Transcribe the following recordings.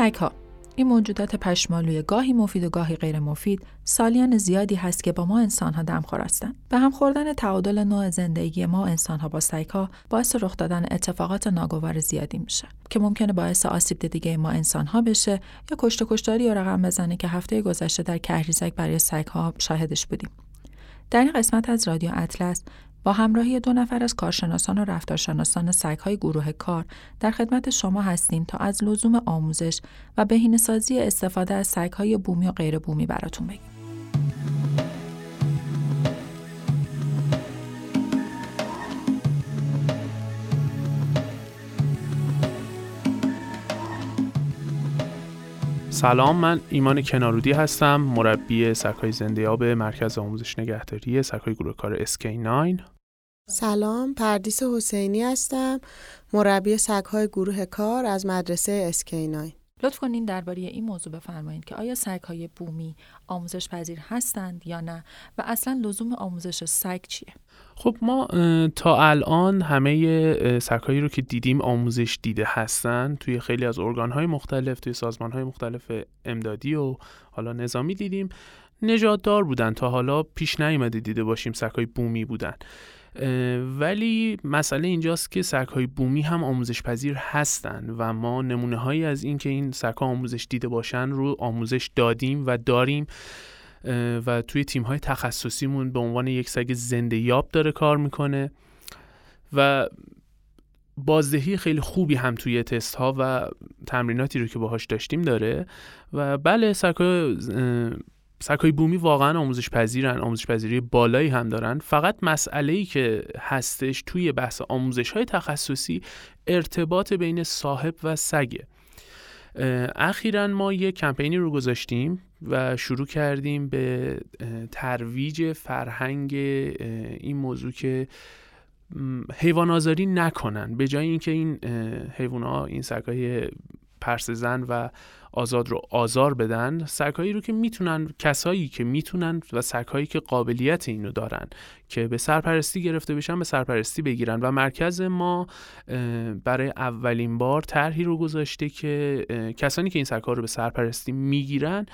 سگها. این موجودات پشمالوی گاهی مفید و گاهی غیر مفید سالیان زیادی هست که با ما انسانها دمخور هستند به هم خوردن تعادل نوع زندگی ما انسانها با سگها باعث رخ دادن اتفاقات ناگوار زیادی میشه که ممکنه باعث آسیب دیگه ما انسانها بشه یا کشت کشتاری یا رقم بزنه که هفته گذشته در کهریزک برای سگها شاهدش بودیم. در این قسمت از رادیو اطلس با همراهی دو نفر از کارشناسان و رفتارشناسان سگهای گروه کار در خدمت شما هستیم تا از لزوم آموزش و بهینه‌سازی استفاده از سگهای بومی و غیر بومی براتون بگیم. سلام من ایمان کنارودی هستم مربی سگهای زنده مرکز آموزش نگهداری سگهای گروه کار SK9 سلام پردیس حسینی هستم مربی سگهای گروه کار از مدرسه SK9 لطف کنین درباره این موضوع بفرمایید که آیا سگهای بومی آموزش پذیر هستند یا نه و اصلا لزوم آموزش سگ چیه؟ خب ما تا الان همه سگهایی رو که دیدیم آموزش دیده هستن توی خیلی از ارگانهای مختلف توی سازمانهای مختلف امدادی و حالا نظامی دیدیم نجات دار بودن تا حالا پیش نیومده دیده باشیم سگهای بومی بودن. ولی مسئله اینجاست که سگهای بومی هم آموزش پذیر هستند و ما نمونه هایی از اینکه این سگها آموزش دیده باشن رو آموزش دادیم و داریم و توی تیم های تخصصیمون به عنوان یک سگ زنده یاب داره کار می‌کنه و بازدهی خیلی خوبی هم توی تست ها و تمریناتی رو که باهاش داشتیم داره و بله سگهای سگهای بومی واقعا آموزش پذیرن آموزش پذیری بالایی هم دارن. فقط مسئله ای که هستش توی بحث آموزش های تخصصی ارتباط بین صاحب و سگه اخیرا ما یه کمپینی رو گذاشتیم و شروع کردیم به ترویج فرهنگ این موضوع که حیوان آزاری نکنن. به جای اینکه این حیوان ها این سگهای پرس زن و آزاد رو آزار بدن سگهایی رو که می‌تونن کسایی که می‌تونن و سگهایی که قابلیت اینو دارن که به سرپرستی گرفته بشن به سرپرستی بگیرن. و مرکز ما برای اولین بار طرحی رو گذاشته که کسانی که این سگها رو به سرپرستی می‌گیرن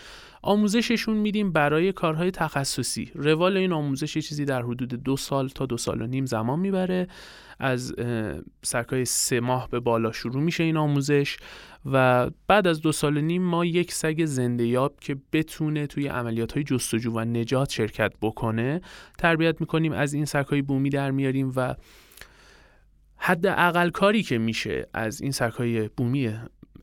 آموزششون میدیم برای کارهای تخصصی. روال این آموزش چیزی در حدود دو سال تا دو سال و نیم زمان می‌بره. از سگهای سه ماه به بالا شروع میشه این آموزش و بعد از دو سال و نیم ما یک سگ زنده یاب که بتونه توی عملیات های جستجو و نجات شرکت بکنه تربیت می‌کنیم از این سگ های بومی در میاریم و حد اقل کاری که میشه از این سگ های بومی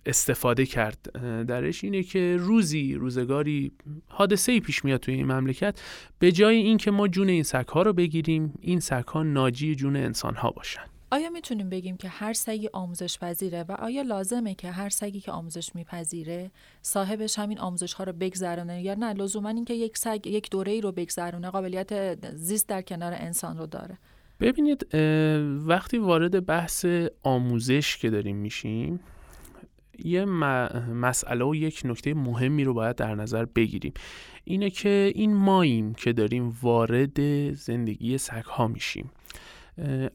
استفاده کرد. درش اینه که روزی روزگاری حادثه ای پیش میاد توی این مملکت به جای اینکه ما جون این سگ ها رو بگیریم این سگ ها ناجی جون انسان ها باشن. آیا می‌تونیم بگیم که هر سگی آموزش پذیره و آیا لازمه که هر سگی که آموزش میپذیره صاحبش همین آموزش ها رو بگذرونه؟ یا نه لزوما اینکه یک سگ یک دوره ای رو بگذرونه قابلیت زیست در کنار انسان رو داره. ببینید وقتی وارد بحث آموزش که داریم میشیم یه مسئله و یک نکته مهمی رو باید در نظر بگیریم. اینه که این ماییم که داریم وارد زندگی سگ ها میشیم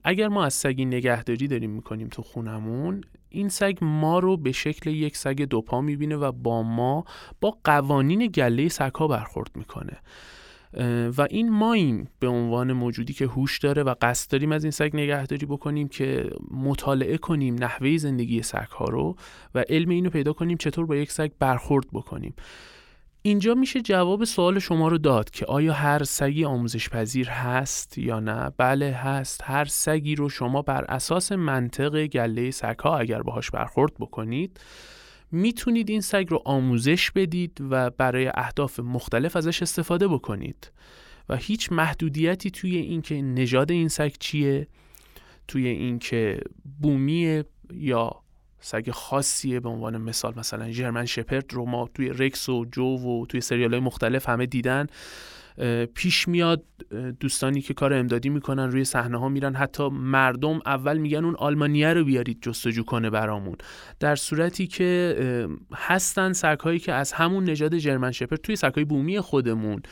اگر ما از سگی نگهداری داریم می‌کنیم تو خونمون این سگ ما رو به شکل یک سگ دوپا می‌بینه و با ما با قوانین گله سگ ها برخورد می‌کنه. و این ماییم به عنوان موجودی که هوش داره و قصد داریم از این سگ نگهداری بکنیم که مطالعه کنیم نحوه زندگی سگ ها رو و علم اینو پیدا کنیم چطور با یک سگ برخورد بکنیم. اینجا میشه جواب سوال شما رو داد که آیا هر سگی آموزش پذیر هست یا نه؟ بله هست. هر سگی رو شما بر اساس منطق گله ها اگر باهاش برخورد بکنید می‌تونید این سگ رو آموزش بدید و برای اهداف مختلف ازش استفاده بکنید. و هیچ محدودیتی توی اینکه نژاد این سگ چیه توی اینکه بومیه یا سگ خاصیه به عنوان مثال مثلا جرمن شپرد رو ما توی رکس و جو و توی سریال های مختلف همه دیدن. پیش میاد دوستانی که کار امدادی می‌کنن روی صحنه ها میرن. حتی مردم اول میگن اون آلمانیه رو بیارید جستجو کنه برامون. در صورتی که هستن سگهایی که از همون نژاد جرمن شپر توی سگهای بومی خودمون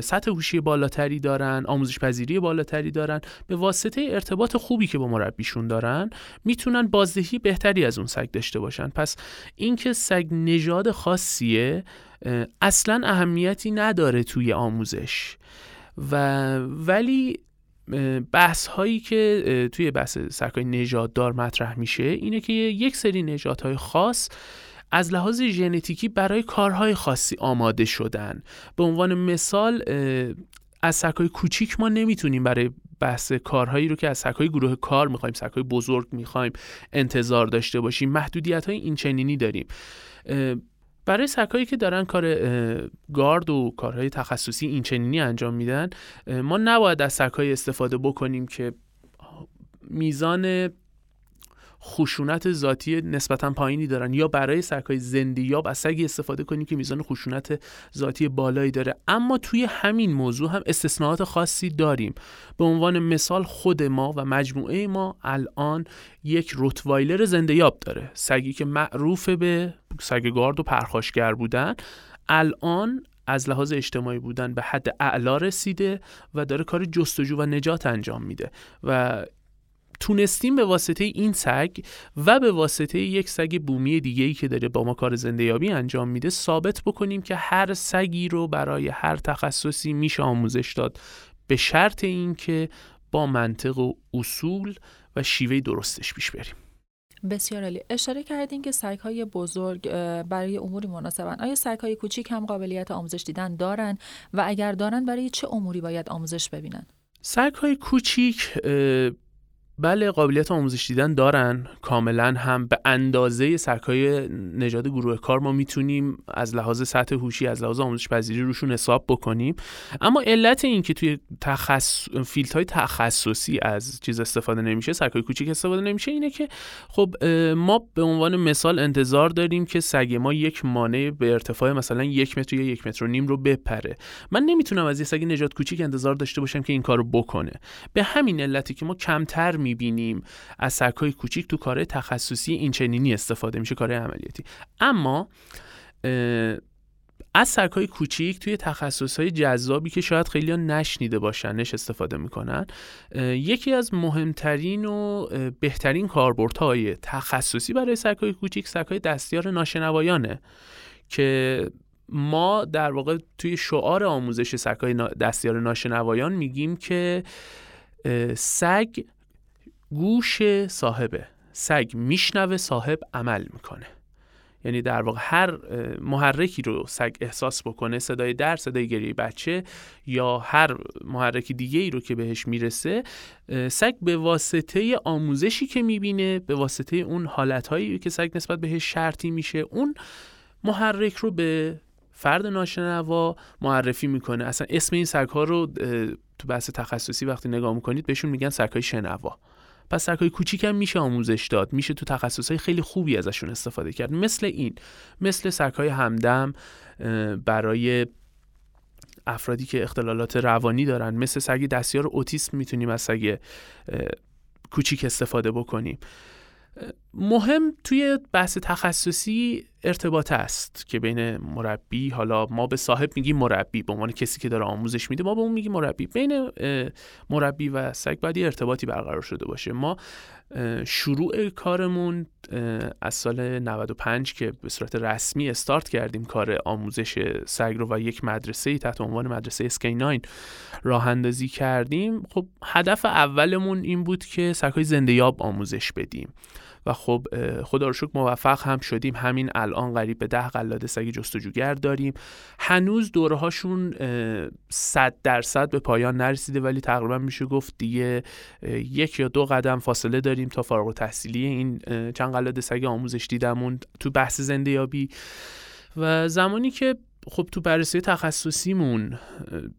سطح هوشی بالاتری دارن آموزش پذیری بالاتری دارن. به واسطه ارتباط خوبی که با مربیشون دارن می‌تونن بازدهی بهتری از اون سگ داشته باشن. پس اینکه سگ نژاد خاصیه اصلا اهمیتی نداره توی آموزش. و ولی بحث هایی که توی بحث سرکای نجات مطرح میشه اینه که یک سری نجات خاص از لحاظ ژنتیکی برای کارهای خاصی آماده شدن. به عنوان مثال از سگهای کوچیک ما نمی‌تونیم برای بحث کارهایی رو که از سگهای گروه کار می‌خوایم سگهای بزرگ می‌خوایم انتظار داشته باشیم محدودیت های این چنینی داریم برای سگهایی که دارن کار گارد و کارهای تخصصی اینچنینی انجام میدن ما نباید از سگهایی استفاده بکنیم که میزان خشونت ذاتی نسبتا پایینی دارن. یا برای سگهای زنده یا از سگی استفاده کنیم که میزان خشونت ذاتی بالایی داره. اما توی همین موضوع هم استثناءات خاصی داریم. به عنوان مثال خود ما و مجموعه ما الان یک روتوایلر زنده یاب داره. سگی که معروف به سگ گارد و پرخاشگر بودن الان از لحاظ اجتماعی بودن به حد اعلا رسیده و داره کار جستجو و نجات انجام میده. و تونستیم به واسطه این سگ و به واسطه یک سگ بومی دیگه ای که داره با ما کار زنده یابی انجام میده ثابت بکنیم که هر سگی رو برای هر تخصصی میشه آموزش داد. به شرط اینکه با منطق و اصول و شیوه درستش پیش بریم. بسیار عالی. اشاره کردین که سگ های بزرگ برای اموری مناسبن. آیا سگ های کوچیک هم قابلیت آموزش دیدن دارن؟ و اگر دارن برای چه اموری باید آموزش ببینن؟ سگ های کوچیک بله قابلیت آموزش دیدن دارن. کاملا هم به اندازه سرکای نژاد گروه کار ما می‌تونیم از لحاظ سطح هوشی از لحاظ آموزش پذیری روشون حساب بکنیم. اما علت این که توی تخص... فیلت های تخصصی از چیز استفاده نمیشه سرکای کوچیک استفاده نمیشه اینه که خب ما به عنوان مثال انتظار داریم که سگ ما یک مانع به ارتفاع مثلا یک متر یا یک متر و نیم رو بپره. من نمی‌تونم از یه سگ نژاد کوچیک انتظار داشته باشم که این کارو بکنه. به همین علتی که ما کمتر می‌بینیم. از سگهای کوچیک تو کار تخصصی اینچنینی استفاده میشه کار عملیاتی. اما از سگهای کوچیک توی تخصص های جذابی که شاید خیلی ها نشنیده باشنش استفاده می‌کنن یکی از مهمترین و بهترین کاربردهای تخصصی برای سگهای کوچیک سگهای دستیار ناشنوایانه که ما در واقع توی شعار آموزش سگهای دستیار ناشنوایان میگیم که سگ گوش صاحبه. سگ میشنوه صاحب عمل می‌کنه. یعنی در واقع هر محرکی رو سگ احساس بکنه صدای در صدای گریه بچه یا هر محرک دیگه ای رو که بهش می‌رسه سگ به واسطه آموزشی که می‌بینه به واسطه اون حالتهایی که سگ نسبت بهش شرطی میشه اون محرک رو به فرد ناشنوا معرفی می‌کنه. اصلا اسم این سگ ها رو تو بحث تخصصی وقتی نگاه می‌کنید بهشون میگن سگ های شنوا. پس سگهای کوچیک هم میشه آموزش داد. میشه تو تخصصهای خیلی خوبی ازشون استفاده کرد. مثل این مثل سگهای همدم برای افرادی که اختلالات روانی دارن مثل سگ دستیار اوتیسم می‌تونیم از سگ کوچیک استفاده بکنیم. مهم توی بحث تخصصی ارتباط است که بین مربی حالا ما به صاحب میگیم مربی به عنوان کسی که داره آموزش میده ما به اون میگیم مربی. بین مربی و سگ باید ارتباطی برقرار شده باشه. ما شروع کارمون از سال 95 که به صورت رسمی استارت کردیم کار آموزش سگ رو و یک مدرسه تحت عنوان مدرسه اسکی 9 راه اندازی کردیم. خب هدف اولمون این بود که سگهای زنده یاب آموزش بدیم. و خب خدا رو شکر موفق هم شدیم. همین الان قریب به ده قلاده سگ جستجوگر داریم. هنوز دوره هاشون صد درصد به پایان نرسیده ولی تقریبا میشه گفت دیگه یک یا دو قدم فاصله داریم تا فارغ تحصیلی این چند قلاده سگ آموزش دیدمون تو بحث زنده یابی و زمانی که خب تو بررسی تخصصیمون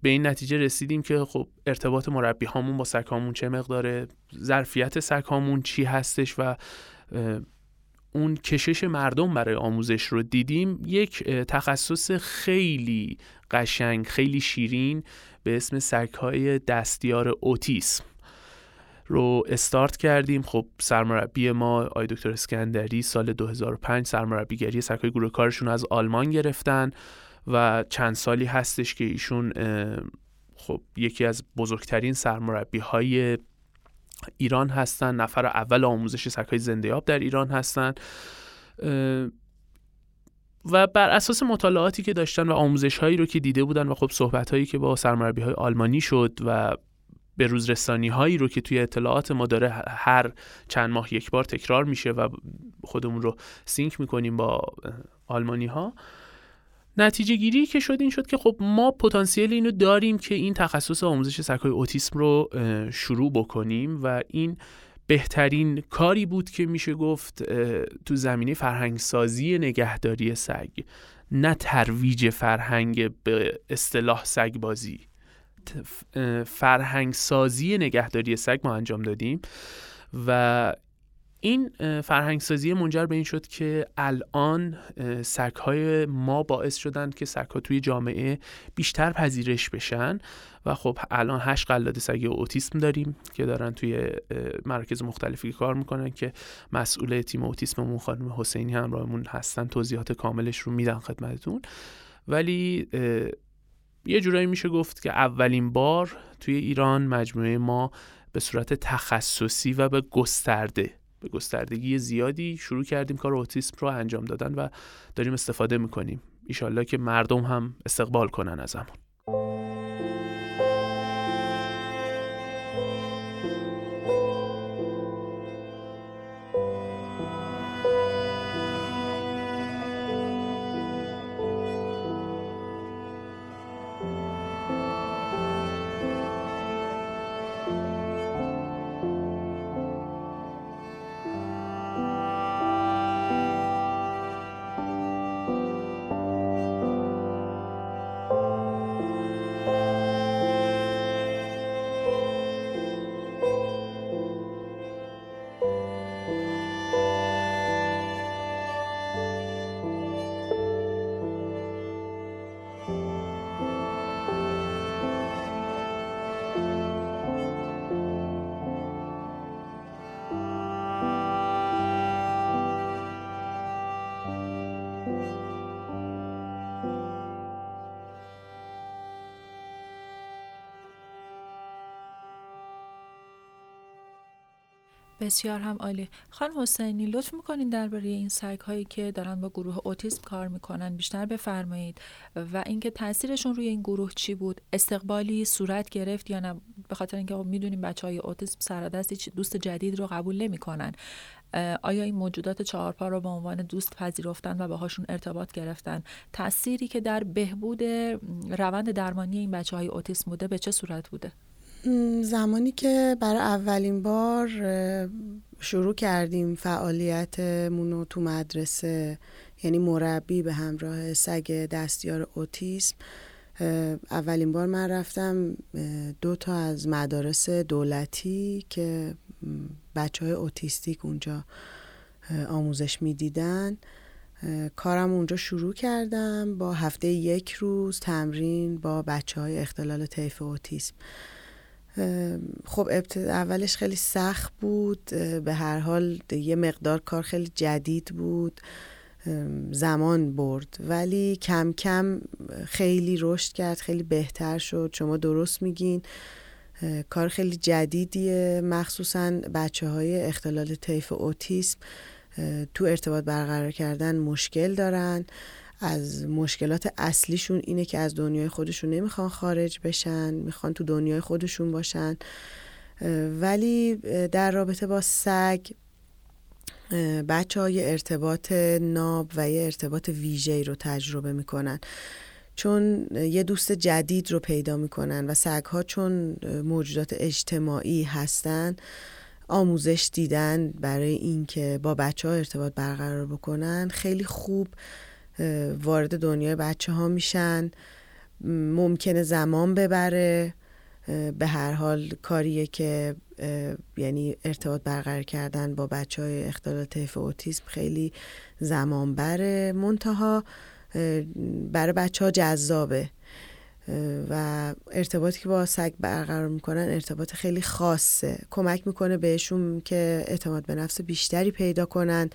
به این نتیجه رسیدیم که خب ارتباط مربی هامون با سگ هامون چه مقداره ظرفیت سگ هامون چی هستش و اون کشش مردم برای آموزش رو دیدیم یک تخصص خیلی قشنگ خیلی شیرین به اسم سگهای دستیار اوتیسم رو استارت کردیم. خب سرمربی ما آی دکتر اسکندری سال 2005 سرمربیگری سگهای گروه کارشون از آلمان گرفتن و چند سالی هستش که ایشون خب یکی از بزرگترین سرمربی های ایران هستن نفر اول آموزش سگهای زنده در ایران هستن. و بر اساس مطالعاتی که داشتن و آموزش هایی رو که دیده بودن و خب صحبت هایی که با سرمربی های آلمانی شد و به روز رسانی هایی رو که توی اطلاعات ما داره هر چند ماه یک بار تکرار میشه و خودمون رو سینک می‌کنیم با آلمانی ها نتیجه گیری که شد این شد که خب ما پتانسیل اینو داریم که این تخصص آموزش سگهای اوتیسم رو شروع بکنیم و این بهترین کاری بود که میشه گفت تو زمینه فرهنگسازی نگهداری سگ نه ترویج فرهنگ به اصطلاح سگ بازی فرهنگسازی نگهداری سگ ما انجام دادیم و این فرهنگسازی منجر به این شد که الان سگهای ما باعث شدن که سگها توی جامعه بیشتر پذیرش بشن و خب الان هشت قلاده سگ اوتیسم داریم که دارن توی مراکز مختلفی کار می‌کنن که مسئول تیم اوتیسممون خانم حسینی همراهمون هستن توضیحات کاملش رو میدن خدمتتون. ولی یه جورایی میشه گفت که اولین بار توی ایران مجموعه ما به صورت تخصصی و به گسترده به گستردگی زیادی شروع کردیم کار اوتیسم رو انجام دادن و داریم استفاده می‌کنیم. ایشالله که مردم هم استقبال کنن از همون بسیار هم عالی. خانم حسینی لطف می‌کنین درباره این سگ هایی که دارن با گروه اوتیسم کار می‌کنن بیشتر بفرمایید و اینکه تاثیرشون روی این گروه چی بود؟ استقبالی صورت گرفت یا نه؟ به خاطر اینکه خب می‌دونیم بچه های اوتیسم سرادست دوست جدید رو قبول نمی‌کنن. آیا این موجودات چهارپا رو به عنوان دوست پذیرفتن و باهاشون ارتباط گرفتن؟ تأثیری که در بهبود روند درمانی این بچه های اوتیسم بوده به چه صورت بوده؟ زمانی که برای اولین بار شروع کردیم فعالیتمون رو تو مدرسه یعنی مربی به همراه سگ دستیار اوتیسم اولین بار من رفتم دو تا از مدارس دولتی که بچه های اوتیستیک اونجا آموزش می‌دیدن. کارم اونجا شروع کردم با هفته یک روز تمرین با بچه های اختلال طیف اوتیسم. خب اولش خیلی سخت بود. به هر حال یه مقدار کار خیلی جدید بود. زمان برد. ولی کم کم خیلی رشد کرد خیلی بهتر شد. شما درست میگین. کار خیلی جدیدیه. مخصوصا بچه های اختلال طیف اوتیسم تو ارتباط برقرار کردن مشکل دارن. از مشکلات اصلیشون اینه که از دنیای خودشون نمی‌خوان خارج بشن می‌خوان تو دنیای خودشون باشن. ولی در رابطه با سگ بچه های ارتباط ناب و یه ارتباط ویژه رو تجربه می‌کنن. چون یه دوست جدید رو پیدا می‌کنن و سگ ها چون موجودات اجتماعی هستن آموزش دیدن برای اینکه با بچه ها ارتباط برقرار بکنن خیلی خوب وارد دنیای بچه ها میشن ممکنه زمان ببره به هر حال کاریه که یعنی ارتباط برقرار کردن با بچه های اختلال طیف اوتیسم خیلی زمان بره. منتها برای بچه ها جذابه و ارتباطی که با سگ برقرار می‌کنن ارتباط خیلی خاصه. کمک می‌کنه بهشون که اعتماد به نفس بیشتری پیدا کنن.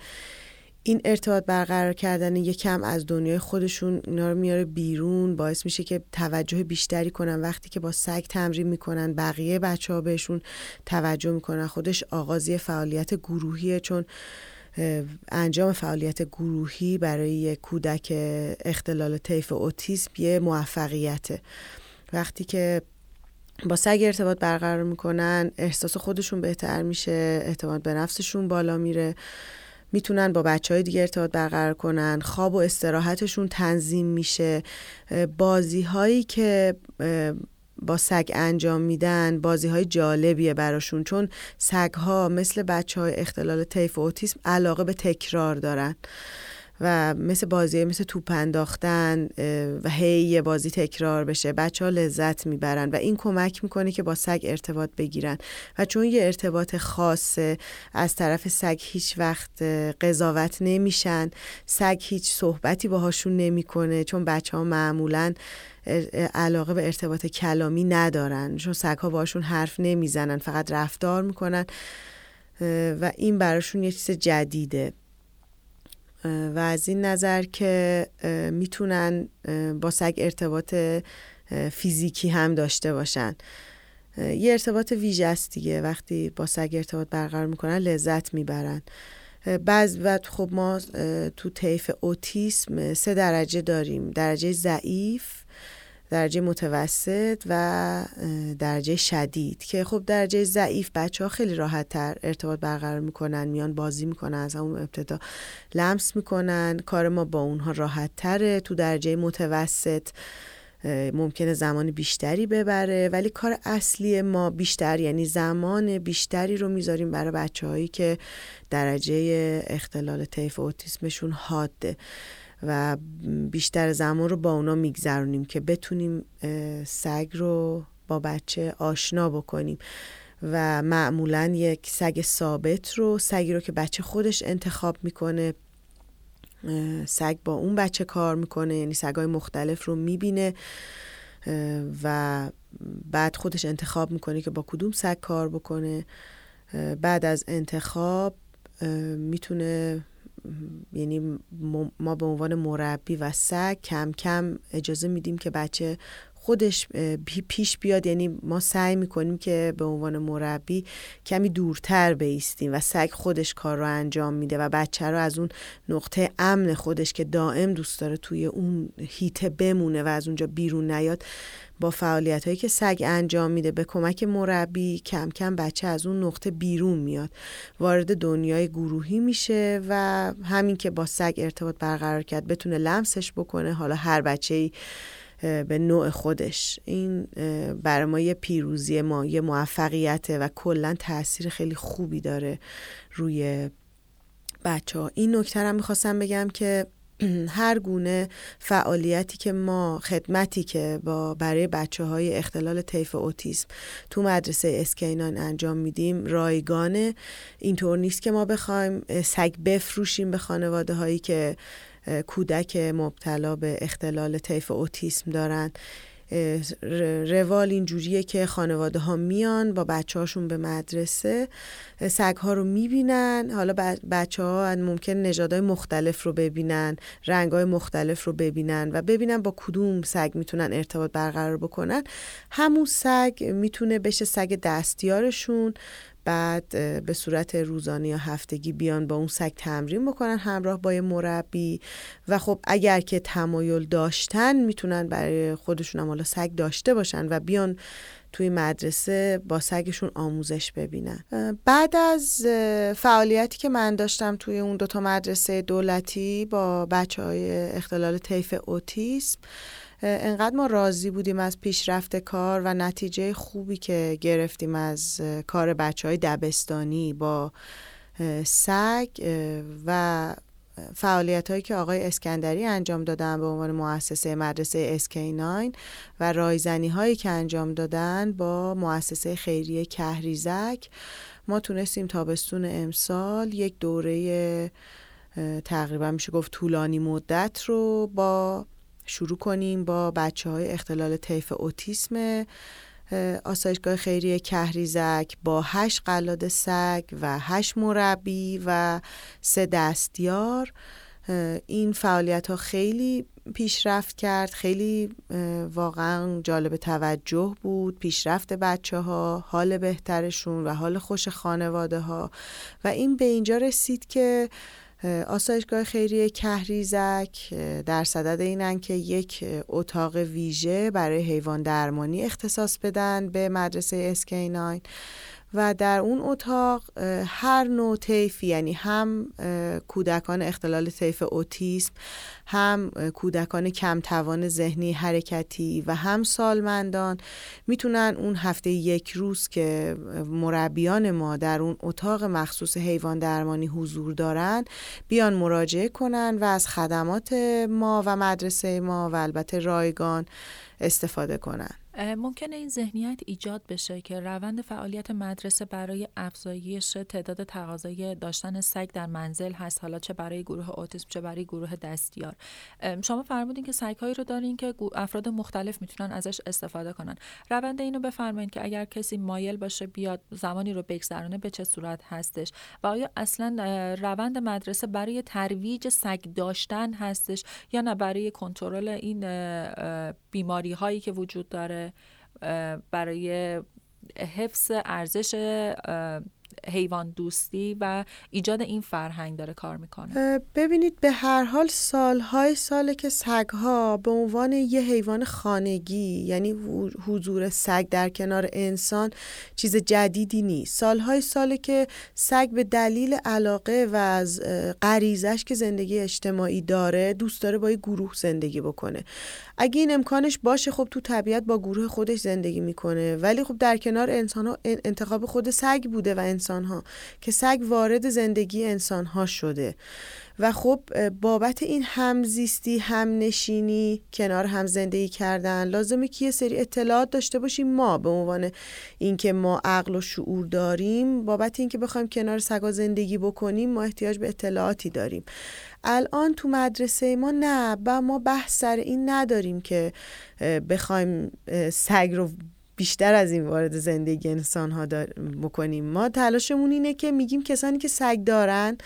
این ارتباط برقرار کردن یکم از دنیای خودشون اینا رو میاره بیرون باعث میشه که توجه بیشتری کنن. وقتی که با سگ تمرین می‌کنن بقیه بچه ها بهشون توجه می‌کنن. خودش آغازی فعالیت گروهیه چون انجام فعالیت گروهی برای کودک اختلال طیف اوتیسم یه موفقیته. وقتی که با سگ ارتباط برقرار می‌کنن احساس خودشون بهتر میشه اعتماد به نفسشون بالا میره. می‌تونن با بچه های دیگه ارتباط برقرار کنن. خواب و استراحتشون تنظیم میشه. بازی هایی که با سگ انجام میدن بازی های جالبیه براشون. چون سگ ها مثل بچه های اختلال طیف اوتیسم علاقه به تکرار دارن. و مثل بازی مثل توپ انداختن و هی بازی تکرار بشه. بچه ها لذت می‌برن و این کمک می‌کنه که با سگ ارتباط بگیرن. و چون یه ارتباط خاصه از طرف سگ هیچ وقت قضاوت نمیشن. سگ هیچ صحبتی باهاشون نمی‌کنه چون بچه ها معمولا علاقه به ارتباط کلامی ندارن. چون سگ ها باشون حرف نمی‌زنن فقط رفتار می‌کنن و این براشون یه چیز جدیده. و از این نظر که می‌تونن با سگ ارتباط فیزیکی هم داشته باشن. یه ارتباط ویژه است دیگه. وقتی با سگ ارتباط برقرار می‌کنن لذت می‌برن. بعض و خب ما تو طیف اوتیسم سه درجه داریم. درجه ضعیف درجه متوسط و درجه شدید که خب درجه ضعیف بچه ها خیلی راحت تر ارتباط برقرار می‌کنن میان بازی می‌کنن از همون ابتدا لمس می‌کنن. کار ما با اونها راحت تره تو درجه متوسط ممکنه زمان بیشتری ببره. ولی کار اصلی ما بیشتر یعنی زمان بیشتری رو می‌ذاریم برای بچه هایی که درجه اختلال طیف اوتیسمشون حاده. و بیشتر زمان رو با اونا میگذرونیم که بتونیم سگ رو با بچه آشنا بکنیم و معمولا یک سگ ثابت رو سگی رو که بچه خودش انتخاب می‌کنه سگ با اون بچه کار می‌کنه یعنی سگای مختلف رو می‌بینه و بعد خودش انتخاب می‌کنه که با کدوم سگ کار بکنه. بعد از انتخاب می‌تونه یعنی ما به عنوان مربی و سگ کم کم اجازه میدیم که بچه خودش پیش بیاد. یعنی ما سعی می‌کنیم که به عنوان مربی کمی دورتر بیستیم و سگ خودش کار رو انجام میده و بچه رو از اون نقطه امن خودش که دائم دوست داره توی اون هیته بمونه و از اونجا بیرون نیاد با فعالیت هایی که سگ انجام میده به کمک مربی کم کم بچه از اون نقطه بیرون میاد. وارد دنیای گروهی میشه و همین که با سگ ارتباط برقرار کرد بتونه لمسش بکنه حالا هر بچه ای به نوع خودش. این برای ما یه پیروزی ما یه موفقیته و کلا تاثیر خیلی خوبی داره روی بچه ها این نکته هم می‌خواستم بگم که هر گونه فعالیتی که ما خدمتی که با برای بچه های اختلال طیف اوتیسم تو مدرسه اسکینان انجام میدیم رایگانه. اینطور نیست که ما بخوایم سگ بفروشیم به خانواده هایی که کودک مبتلا به اختلال طیف اوتیسم دارن. روال اینجوریه که خانواده ها میان با بچه هاشون به مدرسه سگ ها رو می‌بینن حالا بچه ها ممکن نژادهای مختلف رو ببینن رنگ های مختلف رو ببینن و ببینن با کدوم سگ می‌تونن ارتباط برقرار بکنن. همون سگ می‌تونه بشه سگ دستیارشون. بعد به صورت روزانه یا هفتگی بیان با اون سگ تمرین بکنن همراه با یه مربی. و خب اگر که تمایل داشتن می‌تونن برای خودشون هم حالا سگ داشته باشن و بیان توی مدرسه با سگشون آموزش ببینن. بعد از فعالیتی که من داشتم توی اون دوتا مدرسه دولتی با بچه های اختلال طیف اوتیسم انقدر ما راضی بودیم از پیشرفت کار و نتیجه خوبی که گرفتیم از کار بچه های دبستانی با سگ و فعالیت هایی که آقای اسکندری انجام دادن به عنوان مؤسسه مدرسه اسکی 9 و رایزنی هایی که انجام دادن با مؤسسه خیریه کهریزک. ما تونستیم تابستون امسال یک دوره تقریبا میشه گفت طولانی مدت رو با شروع کنیم با بچه های اختلال طیف اوتیسم آسایشگاه خیریه کهریزک با هشت قلاد سگ و هشت مربی و سه دستیار. این فعالیت ها خیلی پیشرفت کرد خیلی واقعا جالب توجه بود پیشرفت بچه ها حال بهترشون و حال خوش خانواده ها و این به اینجا رسید که آسایشگاه خیریه کهریزک در صدد اینن که یک اتاق ویژه برای حیوان درمانی اختصاص بدن به مدرسه اسکیناین و در اون اتاق هر نوع طیفی یعنی هم کودکان اختلال طیف اوتیسم هم کودکان کم توان ذهنی حرکتی و هم سالمندان می‌تونن اون هفته یک روز که مربیان ما در اون اتاق مخصوص حیوان درمانی حضور دارن بیان مراجعه کنن و از خدمات ما و مدرسه ما و البته رایگان استفاده کنن. ممکنه این ذهنیت ایجاد بشه که روند فعالیت مدرسه برای افزایش تعداد تقاضای داشتن سگ در منزل هست. حالا چه برای گروه اوتیسم چه برای گروه دستیار. شما فرمودین که سگ هایی رو دارین که افراد مختلف می‌تونن ازش استفاده کنن. روند اینو بفرمایید که اگر کسی مایل باشه بیاد زمانی رو بگذرونه به چه صورت هستش و آیا اصلا روند مدرسه برای ترویج سگ داشتن هستش یا نه؟ برای کنترل این بیماری هایی که وجود داره. برای حفظ ارزش حیوان دوستی و ایجاد این فرهنگ داره کار می‌کنه. ببینید به هر حال سالهای ساله که سگها به عنوان یه حیوان خانگی یعنی حضور سگ در کنار انسان چیز جدیدی نیست. سالهای ساله که سگ به دلیل علاقه و از غریزش که زندگی اجتماعی داره دوست داره با یه گروه زندگی بکنه. اگه این امکانش باشه خب تو طبیعت با گروه خودش زندگی می‌کنه. ولی خب در کنار انسان ها انتخاب خود سگ بوده و انسان ها که سگ وارد زندگی انسان ها شده. و خب بابت این همزیستی همنشینی کنار هم زندگی کردن لازمه که یه سری اطلاعات داشته باشیم. ما به عنوان اینکه ما عقل و شعور داریم بابت اینکه بخوایم کنار سگا زندگی بکنیم ما احتیاج به اطلاعاتی داریم. الان تو مدرسه ما نه با ما بحث سر این نداریم که بخوایم سگ رو بیشتر از این وارد زندگی انسان ها بکنیم. ما تلاشمون اینه که میگیم کسانی که سگ دارن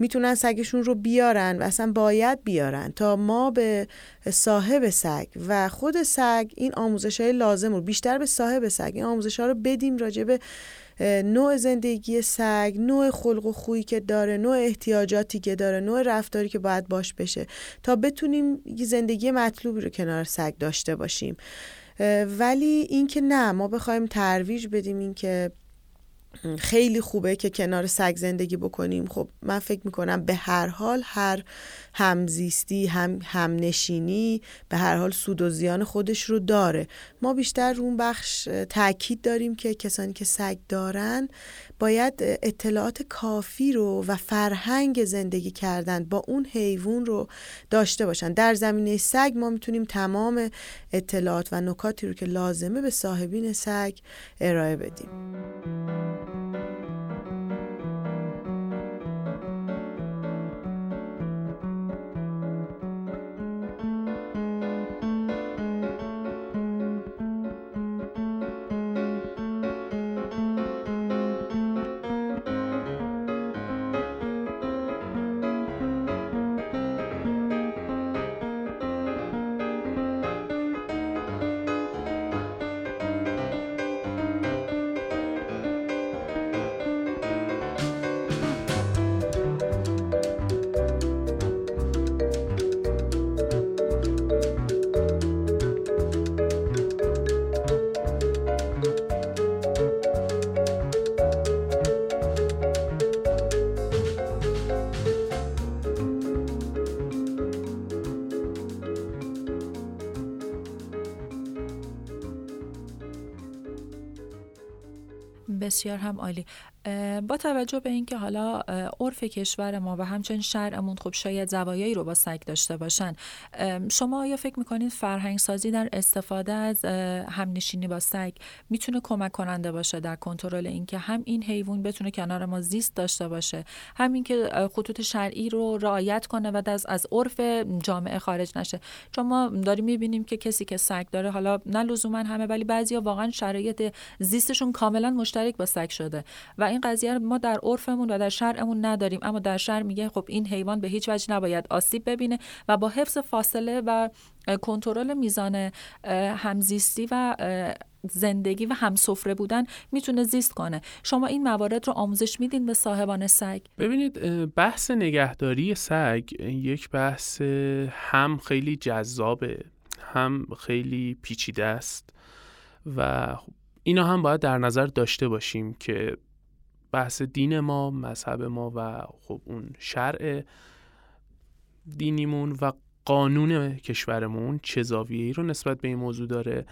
می‌تونن سگشون رو بیارن و اصلا باید بیارن تا ما به صاحب سگ و خود سگ این آموزش های لازم رو بیشتر به صاحب سگ این آموزش ها رو بدیم راجع نوع زندگی سگ نوع خلق و خویی که داره نوع احتیاجاتی که داره نوع رفتاری که باید باش بشه تا بتونیم زندگی مطلوبی رو کنار سگ داشته باشیم. ولی اینکه نه ما بخوایم ترویج بدیم اینکه خیلی خوبه که کنار سگ زندگی بکنیم. خب من فکر می‌کنم به هر حال هر همزیستی هم همنشینی به هر حال سود و زیان خودش رو داره. ما بیشتر رو اون بخش تاکید داریم که کسانی که سگ دارن باید اطلاعات کافی رو و فرهنگ زندگی کردن با اون حیوان رو داشته باشن. در زمینه سگ ما می‌تونیم تمام اطلاعات و نکاتی رو که لازمه به صاحبین سگ ارائه بدیم. thank you بسیار هم عالی. با توجه به اینکه حالا عرف کشور ما و همچنین شرعمون خب شاید زوایایی رو با سگ داشته باشن شما آیا فکر می‌کنید فرهنگ سازی در استفاده از همنشینی با سگ می‌تونه کمک کننده باشه در کنترل اینکه هم این حیوان بتونه کنار ما زیست داشته باشه همین که خطوط شرعی رو رعایت کنه و از از عرف جامعه خارج نشه؟ چون ما داریم می‌بینیم که کسی که سگ داره حالا نه لزوما همه ولی بعضیا واقعا شرایط زیستشون کاملا مشترک با سگ شده و این قضیه ما در عرفمون و در شرعمون نداریم. اما در شرع میگه خب این حیوان به هیچ وجه نباید آسیب ببینه و با حفظ فاصله و کنترل میزان همزیستی و زندگی و همسفره بودن می‌تونه زیست کنه. شما این موارد رو آموزش میدین به صاحبان سگ؟ ببینید بحث نگهداری سگ یک بحث هم خیلی جذابه هم خیلی پیچیده است و اینا هم باید در نظر داشته باشیم که بحث دین ما مذهب ما و خب اون شرع دینیمون و قانون کشورمون چه زاویه‌ای رو نسبت به این موضوع داره.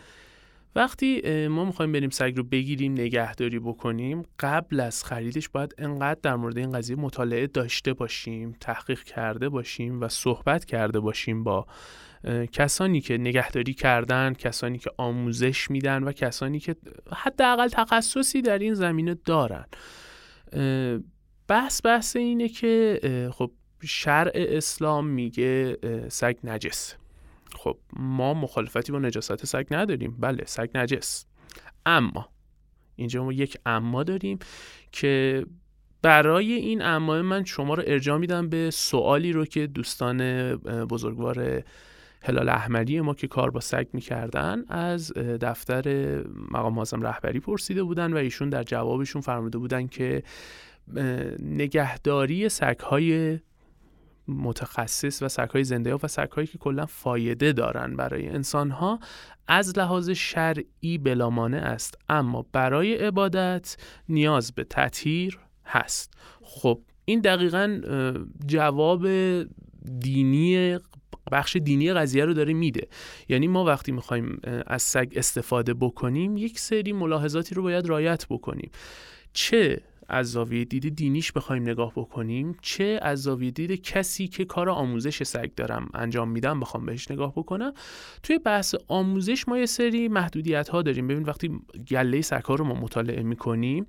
وقتی ما می‌خوایم بریم سگ رو بگیریم نگهداری بکنیم قبل از خریدش باید انقدر در مورد این قضیه مطالعه داشته باشیم تحقیق کرده باشیم و صحبت کرده باشیم با کسانی که نگهداری کردن کسانی که آموزش میدن و کسانی که حداقل تخصصی در این زمینه دارن. بحث بحث اینه که خب شرع اسلام میگه سگ نجس. خب ما مخالفتی با نجاست سگ نداریم. بله سگ نجس. اما اینجا ما یک اما داریم که برای این اما من شما رو ارجاع میدم به سوالی رو که دوستان بزرگوار هلال احمدی ما که کار با سگ می‌کردن از دفتر مقام معظم رهبری پرسیده بودن و ایشون در جوابشون فرموده بودن که نگهداری سگهای متخصص و سگهای زنده و سگهایی که کلا فایده دارن برای انسانها از لحاظ شرعی بلامانه است. اما برای عبادت نیاز به تطهیر هست. خب این دقیقا جواب دینی بخش دینی قضیه رو داره میده. یعنی ما وقتی می‌خوایم از سگ استفاده بکنیم یک سری ملاحظاتی رو باید رایت بکنیم. چه از زاویه دید دینیش بخوایم نگاه بکنیم چه از زاویه دید کسی که کار آموزش سگ دارم انجام میدم بخوام بهش نگاه بکنم. توی بحث آموزش ما یه سری محدودیت ها داریم. ببین وقتی گله سگ رو ما مطالعه می‌کنیم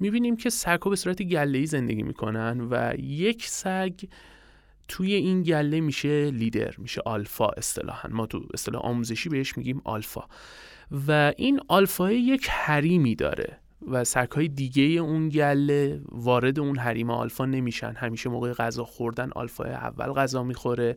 می‌بینیم که سگ ها به صورت گله زندگی می‌کنن و یک سگ توی این گله میشه لیدر میشه آلفا اصطلاحا. ما تو اصطلاح آموزشی بهش میگیم آلفا. و این آلفا یک حریمی داره و سگهای دیگه اون گله وارد اون حریم آلفا نمیشن. همیشه موقع غذا خوردن آلفا اول غذا می‌خوره.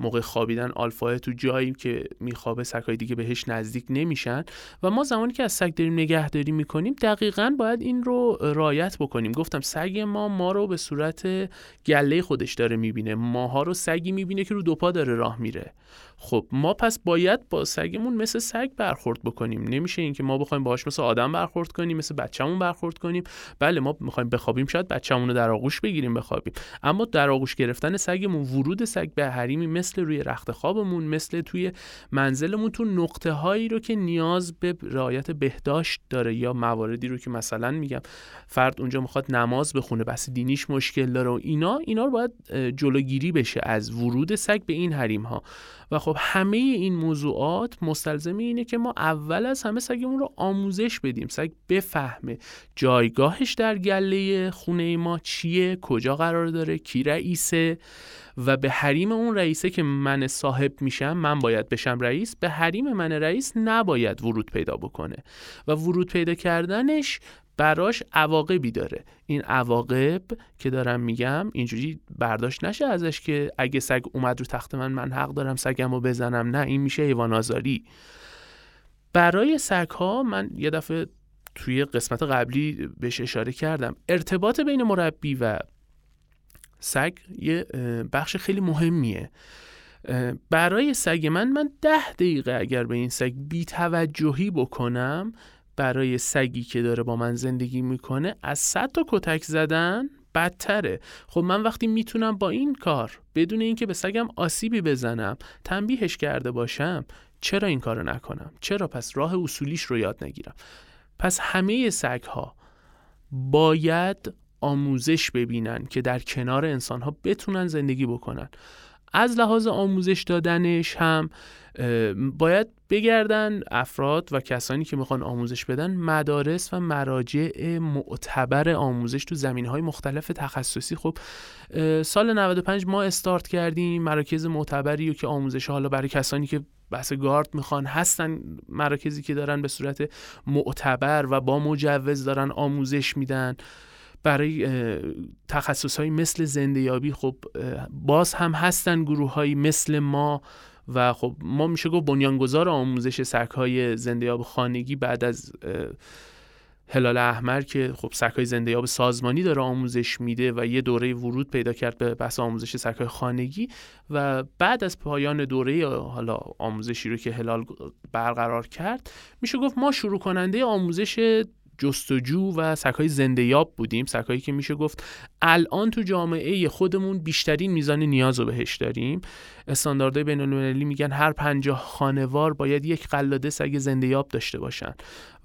موقع خوابیدن آلفا تو جایی که میخوابه سگهای دیگه بهش نزدیک نمیشن. و ما زمانی که از سگ داریم نگهداری می‌کنیم دقیقا باید این رو رایت بکنیم. گفتم سگ ما ما رو به صورت گله خودش داره می‌بینه. ماها رو سگی می‌بینه که رو دو پا داره راه میره. خب ما پس باید با سگمون مثل سگ برخورد بکنیم. نمیشه اینکه ما بخوایم باهاش مثل آدم برخورد کنیم مثل بچه‌مون برخورد کنیم. بله ما می‌خوایم بخوابیم شاید بچه‌مون رو در آغوش بگیریم بخوابیم. اما در آغوش گرفتن سگمون ورود سگ به حریمی روی رخت خوابمون مثل توی منزلمون تو نقطه هایی رو که نیاز به رعایت بهداشت داره یا مواردی رو که مثلا میگم فرد اونجا می‌خواد نماز بخونه بس دینیش مشکل داره و اینا اینا رو باید جلوگیری بشه از ورود سگ به این حریم ها و خب همه این موضوعات مستلزم اینه که ما اول از همه سگمون رو آموزش بدیم. سگ بفهمه جایگاهش در گله خونه ما چیه کجا قرار داره کی رئیسه. و به حریم اون رئیسه که من صاحب میشم من باید بشم رئیس به حریم من رئیس نباید ورود پیدا بکنه. و ورود پیدا کردنش براش عواقبی داره. این عواقب که دارم میگم اینجوری برداشت نشه ازش که اگه سگ اومد رو تخت من من حق دارم سگم رو بزنم. نه این میشه حیوان آزاری. برای سگ ها من یه دفعه توی قسمت قبلی بهش اشاره کردم. ارتباط بین مربی و سگ یه بخش خیلی مهمیه. برای سگ من من ده دقیقه اگر به این سگ بی توجهی بکنم برای سگی که داره با من زندگی می‌کنه از صد تا کتک زدن بدتره. خب من وقتی می‌تونم با این کار بدون اینکه به سگم آسیبی بزنم تنبیهش کرده باشم چرا این کارو نکنم؟ چرا پس راه اصولیش رو یاد نگیرم؟ پس همه سگ ها باید آموزش ببینن که در کنار انسان ها بتونن زندگی بکنن. از لحاظ آموزش دادنش هم باید بگردن افراد و کسانی که می‌خوان آموزش بدن مدارس و مراجع معتبر آموزش تو زمین های مختلف تخصصی. خب سال 95 ما استارت کردیم مراکز معتبری و که آموزش حالا برای کسانی که بحث گارد می‌خوان هستن مراکزی که دارن به صورت معتبر و با مجوز دارن آموزش میدن. برای تخصص های مثل زندهیابی خب باز هم هستن گروه های مثل ما و خب ما میشه گفت بنیانگذار آموزش سک های زندهیاب خانگی بعد از هلال احمر که خب سکای زندهیاب سازمانی داره آموزش میده و یه دوره ورود پیدا کرد به بحث آموزش سکای خانگی و بعد از پایان دوره حالا آموزشی رو که هلال برقرار کرد میشه گفت ما شروع کننده آموزش جستجو و سکای زنده یاب بودیم. سکایی که میشه گفت الان تو جامعه خودمون بیشترین میزان نیاز رو بهش داریم. استانداردهای بین المللی میگن هر پنجاه خانوار باید یک قلاده سگ زنده یاب داشته باشن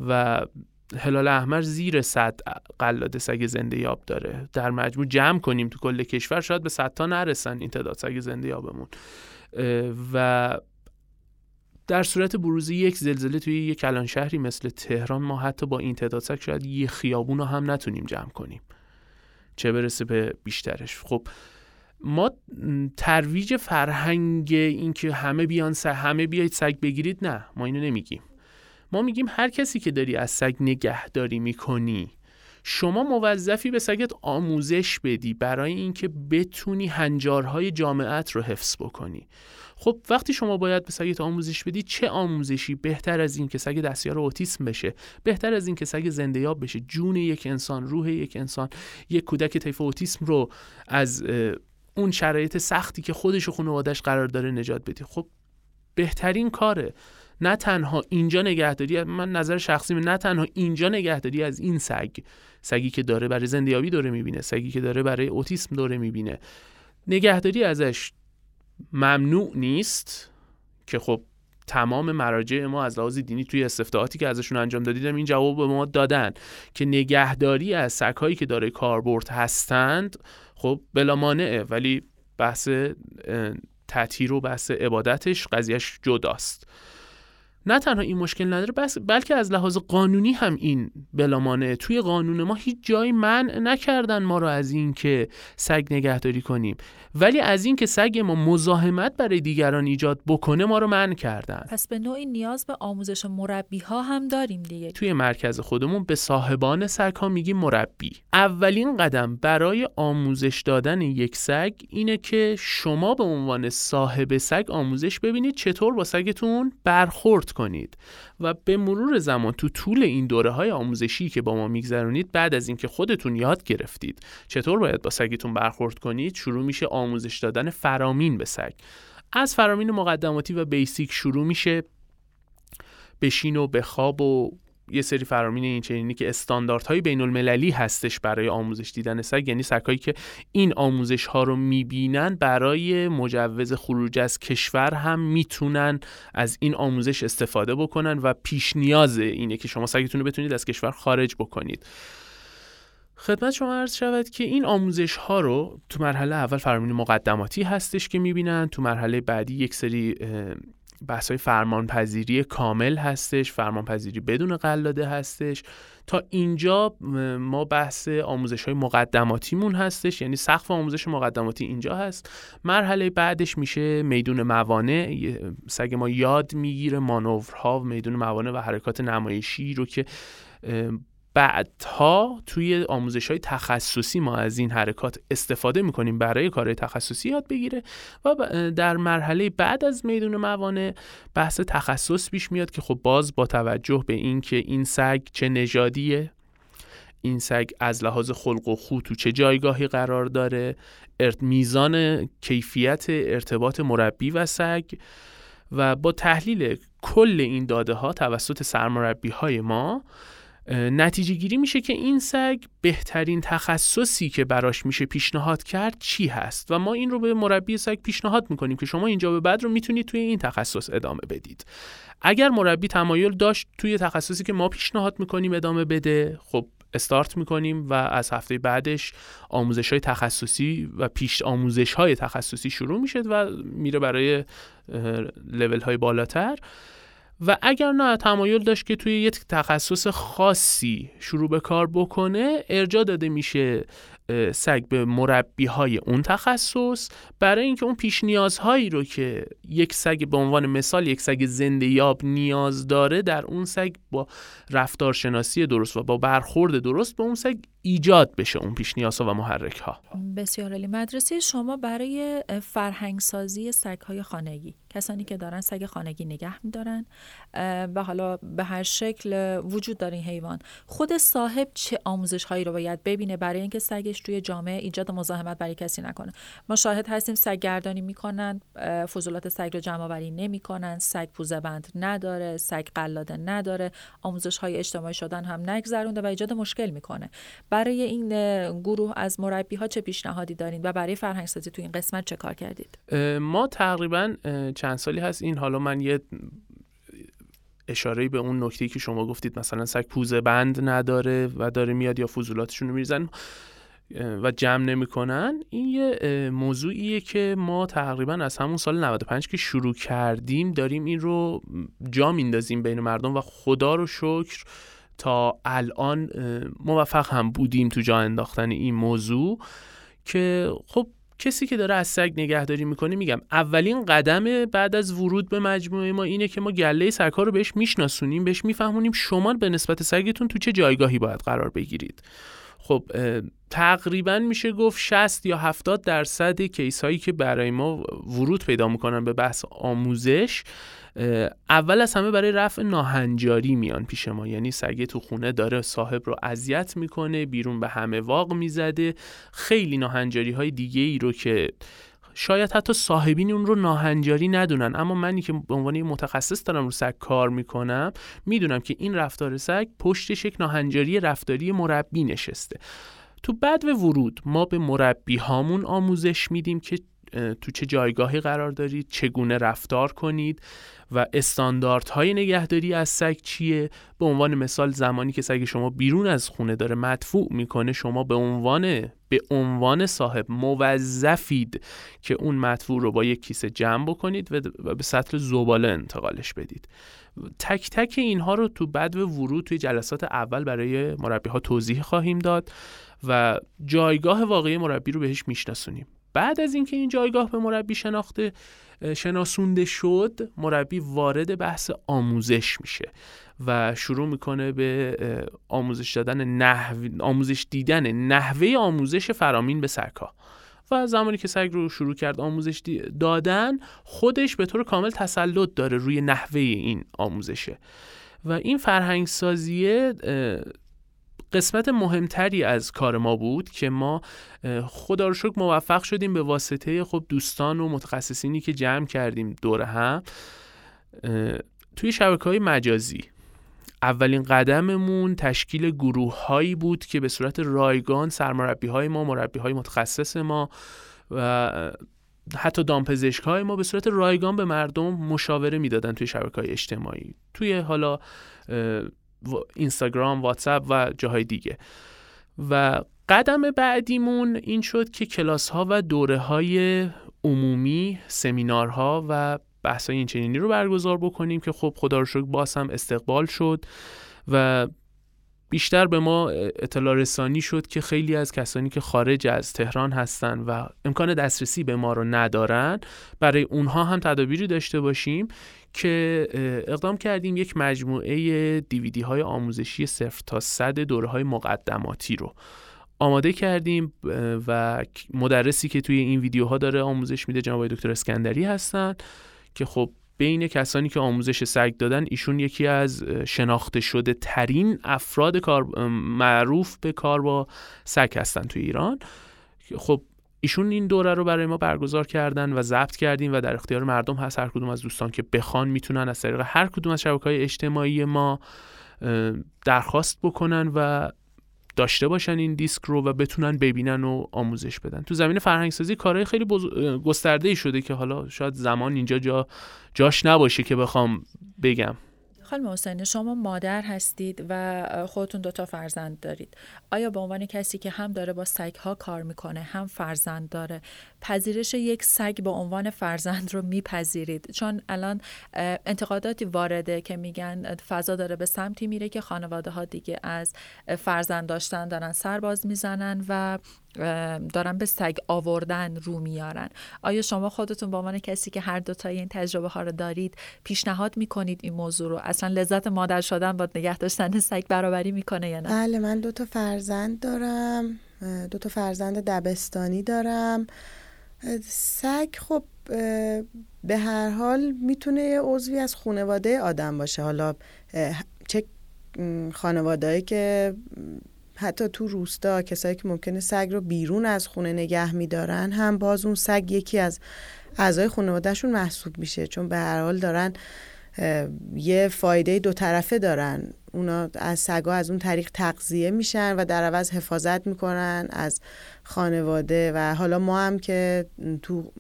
و هلال احمر زیر 100 قلاده سگ زنده یاب داره. در مجموع جمع کنیم تو کل کشور شاید به 100 تا نرسن این تعداد سگ زنده یابمون. و در صورت بروز یک زلزله توی یک کلان شهری مثل تهران ما حتی با این تعداد سگ شاید یه خیابون رو هم نتونیم جمع کنیم. چه برسه به بیشترش. خب ما ترویج فرهنگ اینکه همه بیان سگ همه بیاید سگ بگیرید نه ما اینو نمیگیم. ما میگیم هر کسی که داری از سگ نگهداری می‌کنی شما موظفی به سگت آموزش بدی برای اینکه بتونی هنجارهای جامعت رو حفظ بکنی. خب وقتی شما باید به سگت آموزش بدی چه آموزشی بهتر از این که سگ دستیار اوتیسم بشه؟ بهتر از این که سگ زنده یاب بشه. جون یک انسان روح یک انسان یک کودک طیف اوتیسم رو از اون شرایط سختی که خودش و خانوادش قرار داره نجات بدی. خب بهترین کاره. نه تنها اینجا نگهداری من نظر شخصی نه تنها اینجا نگهداری از این سگ. سگی که داره برای زندیابی داره می‌بینه سگی که داره برای اوتیسم داره می‌بینه. نگهداری ازش. ممنوع نیست که خب تمام مراجع ما از لحاظ دینی توی استفتاحاتی که ازشون انجام دادیدم این جواب به ما دادن که نگهداری از سگهایی که داره کاربرد هستند خب بلا مانعه ولی بحث تطهیر و بحث عبادتش قضیهش جداست. نه تنها این مشکل نداره بس بلکه از لحاظ قانونی هم این بلامانه. توی قانون ما هیچ جایی منع نکردن ما رو از این که سگ نگهداری کنیم. ولی از این که سگ ما مزاحمت برای دیگران ایجاد بکنه ما رو منع کردن. پس به نوعی نیاز به آموزش مربی ها هم داریم دیگه. توی مرکز خودمون به صاحبان سگ ها میگیم مربی. اولین قدم برای آموزش دادن یک سگ اینه که شما به عنوان صاحب سگ آموزش ببینید چطور با سگتون برخورد کنید. و به مرور زمان تو طول این دوره های آموزشی که با ما میگذرونید بعد از اینکه خودتون یاد گرفتید چطور باید با سگتون برخورد کنید شروع میشه آموزش دادن فرامین به سگ. از فرامین مقدماتی و بیسیک شروع میشه بشین و بخواب و یه سری فرامین این چنینی که استانداردهای بین المللی هستش برای آموزش دیدن سگ یعنی سگهایی که این آموزش ها رو می‌بینن برای مجوز خروج از کشور هم می‌تونن از این آموزش استفاده بکنن و پیش نیاز اینه که شما سگتون رو بتونید از کشور خارج بکنید. خدمت شما عرض شود که این آموزش ها رو تو مرحله اول فرامین مقدماتی هستش که می‌بینن تو مرحله بعدی یک سری بحث های فرمانپذیری کامل هستش فرمانپذیری بدون قلاده هستش. تا اینجا ما بحث آموزش های مقدماتیمون هستش یعنی سقف آموزش مقدماتی اینجا هست. مرحله بعدش میشه میدون موانع. سگ ما یاد می‌گیره مانورها میدون موانع و حرکات نمایشی رو که بعدها توی آموزش های تخصصی ما از این حرکات استفاده می‌کنیم برای کار تخصصی یاد بگیره و در مرحله بعد از میدون موانع بحث تخصص پیش میاد که خب باز با توجه به اینکه این سگ چه نژادیه این سگ از لحاظ خلق و خو تو چه جایگاهی قرار داره میزان کیفیت ارتباط مربی و سگ و با تحلیل کل این داده ها توسط سرمربی های ما نتیجه گیری میشه که این سگ بهترین تخصصی که براش میشه پیشنهاد کرد چی هست؟ و ما این رو به مربی سگ پیشنهاد می‌کنیم که شما اینجا به بعد رو می‌تونید توی این تخصص ادامه بدید. اگر مربی تمایل داشت توی تخصصی که ما پیشنهاد می‌کنیم ادامه بده خب استارت می‌کنیم و از هفته بعدش آموزش های تخصصی و پیش آموزش های تخصصی شروع میشه و میره برای لول های بالاتر. و اگر نه تمایل داشت که توی یک تخصص خاصی شروع به کار بکنه ارجا داده میشه سگ به مربی های اون تخصص. برای اینکه اون پیش نیازهایی رو که یک سگ به عنوان مثال یک سگ زنده یاب نیاز داره در اون سگ با رفتارشناسی درست و با برخورد درست به اون سگ ایجاد بشه اون پیش نیازها و محرک ها بسیار عالی. مدرسه شما برای فرهنگ سازی سگ های خانگی کسانی که دارن سگ خانگی نگه میدارن و حالا به هر شکل وجود داره این حیوان خود صاحب چه آموزش هایی رو باید ببینه برای اینکه سگش توی جامعه ایجاد مزاحمت برای کسی نکنه؟ ما شاهد هستیم سگ گردانی می‌کنن فضولات سگ رو جمع آوری نمی‌کنن سگ پوزه بند نداره سگ قلاده نداره آموزش های اجتماعی شدن هم نگذرونده و ایجاد مشکل می‌کنه. برای این گروه از مربی ها چه پیشنهادی دارین و برای فرهنگ سازی تو این قسمت چه کار کردید؟ ما تقریبا چند سالی هست این. حالا من یه اشاره به اون نکته که شما گفتید مثلا سگ پوزه بند نداره و داره میاد یا فضولاتشون رو میریزن و جمع نمی‌کنن. این یه موضوعیه که ما تقریبا از همون سال 95 که شروع کردیم داریم این رو جا میندازیم بین مردم و خدا رو شکر تا الان موفق هم بودیم تو جا انداختن این موضوع که خب کسی که داره از سگ نگهداری می‌کنه میگم اولین قدم بعد از ورود به مجموعه ما اینه که ما گله سگها رو بهش میشناسونیم بهش میفهمونیم شما به نسبت سگتون تو چه جایگاهی باید قرار بگیرید. خب تقریبا میشه گفت 60 یا 70 درصد کیس هایی که برای ما ورود پیدا می‌کنن به بحث آموزش اول از همه برای رفع ناهنجاری میان پیش ما. یعنی سگه تو خونه داره صاحب رو اذیت می‌کنه بیرون به همه واق می‌زده. خیلی ناهنجاری های دیگه ای رو که شاید حتی صاحبین اون رو ناهنجاری ندونن. اما منی که به عنوان متخصص دارم رو سگ کار می‌کنم می‌دونم که این رفتار سگ پشتش یک ناهنجاری رفتاری مربی نشسته. تو بعد و ورود ما به مربی هامون آموزش میدیم که تو چه جایگاهی قرار دارید چگونه رفتار کنید و استانداردهای نگهداری از سگ چیه؟ به عنوان مثال زمانی که سگ شما بیرون از خونه داره مدفوع می‌کنه شما به عنوان به عنوان صاحب موظفید که اون مدفوع رو با یک کیسه جمع بکنید و به سطل زباله انتقالش بدید. تک تک اینها رو تو بعد و ورود توی جلسات اول برای مربی ها توضیح خواهیم داد و جایگاه واقعی مربی رو بهش میشناسونیم. بعد از اینکه این جایگاه به مربی شناخته شناسونده شد مربی وارد بحث آموزش میشه و شروع می‌کنه به آموزش دادن نحو... آموزش دیدن نحوه آموزش فرامین به سگها و زمانی که سگ رو شروع کرد آموزش دادن خودش به طور کامل تسلط داره روی نحوه این آموزشه. و این فرهنگ سازیه قسمت مهمتری از کار ما بود که ما خدا رو شکر موفق شدیم به واسطه خب دوستان و متخصصینی که جمع کردیم دور هم. توی شبکه های مجازی اولین قدممون تشکیل گروه هایی بود که به صورت رایگان سرمربی های ما مربی های متخصص ما و حتی دامپزشک های ما به صورت رایگان به مردم مشاوره می‌دادن توی شبکه های اجتماعی. توی حالا اینستاگرام واتساپ و جاهای دیگه. و قدم بعدیمون این شد که کلاس ها و دوره های عمومی سمینارها و بحث های این رو برگزار بکنیم که خب خدا رو شکر باز هم استقبال شد و بیشتر به ما اطلاع رسانی شد که خیلی از کسانی که خارج از تهران هستن و امکان دسترسی به ما رو ندارن برای اونها هم تدابیری داشته باشیم که اقدام کردیم یک مجموعه دیویدی های آموزشی صفر تا صد دوره های مقدماتی رو آماده کردیم و مدرسی که توی این ویدیوها داره آموزش میده جناب دکتر اسکندری هستن که خب بین کسانی که آموزش سگ دادن ایشون یکی از شناخته شده ترین افراد کار معروف به کار با سگ هستن توی ایران. خب ایشون این دوره رو برای ما برگزار کردن و ضبط کردیم و در اختیار مردم هست هر کدوم از دوستان که بخوان می‌تونن از طریق هر کدوم از شبکه های اجتماعی ما درخواست بکنن و داشته باشن این دیسک رو و بتونن ببینن و آموزش بدن. تو زمین فرهنگسازی کارهای خیلی گسترده ای شده که حالا شاید زمان اینجا جا جاش نباشه که بخوام بگم. خانم حسینی شما مادر هستید و خودتون دوتا فرزند دارید. آیا به عنوان کسی که هم داره با سگ ها کار می‌کنه هم فرزند داره پذیرش یک سگ به عنوان فرزند رو میپذیرید؟ چون الان انتقاداتی وارده که میگن فضا داره به سمتی میره که خانواده ها دیگه از فرزند داشتن دارن سرباز می‌زنن و دارن به سگ آوردن رو میارن. آیا شما خودتون به عنوان کسی که هر دو این تجربه ها رو دارید پیشنهاد می‌کنید این موضوع رو؟ اصلا لذت مادر شدن با نگه داشتن سگ برابری می‌کنه یا نه؟ بله من دو تا فرزند دارم دو تا فرزند دبستانی دارم. سگ خب به هر حال می‌تونه عضوی از خانواده آدم باشه. حالا چه خانواده که حتی تو روستا کسایی که ممکنه سگ رو بیرون از خونه نگه میدارن هم باز اون سگ یکی از اعضای خانوادهشون محسوب میشه. چون به هر حال دارن یه فایده دو طرفه دارن. اونا از سگا از اون طریق تغذیه میشن و در عوض حفاظت می‌کنن از خانواده. و حالا ما هم که تو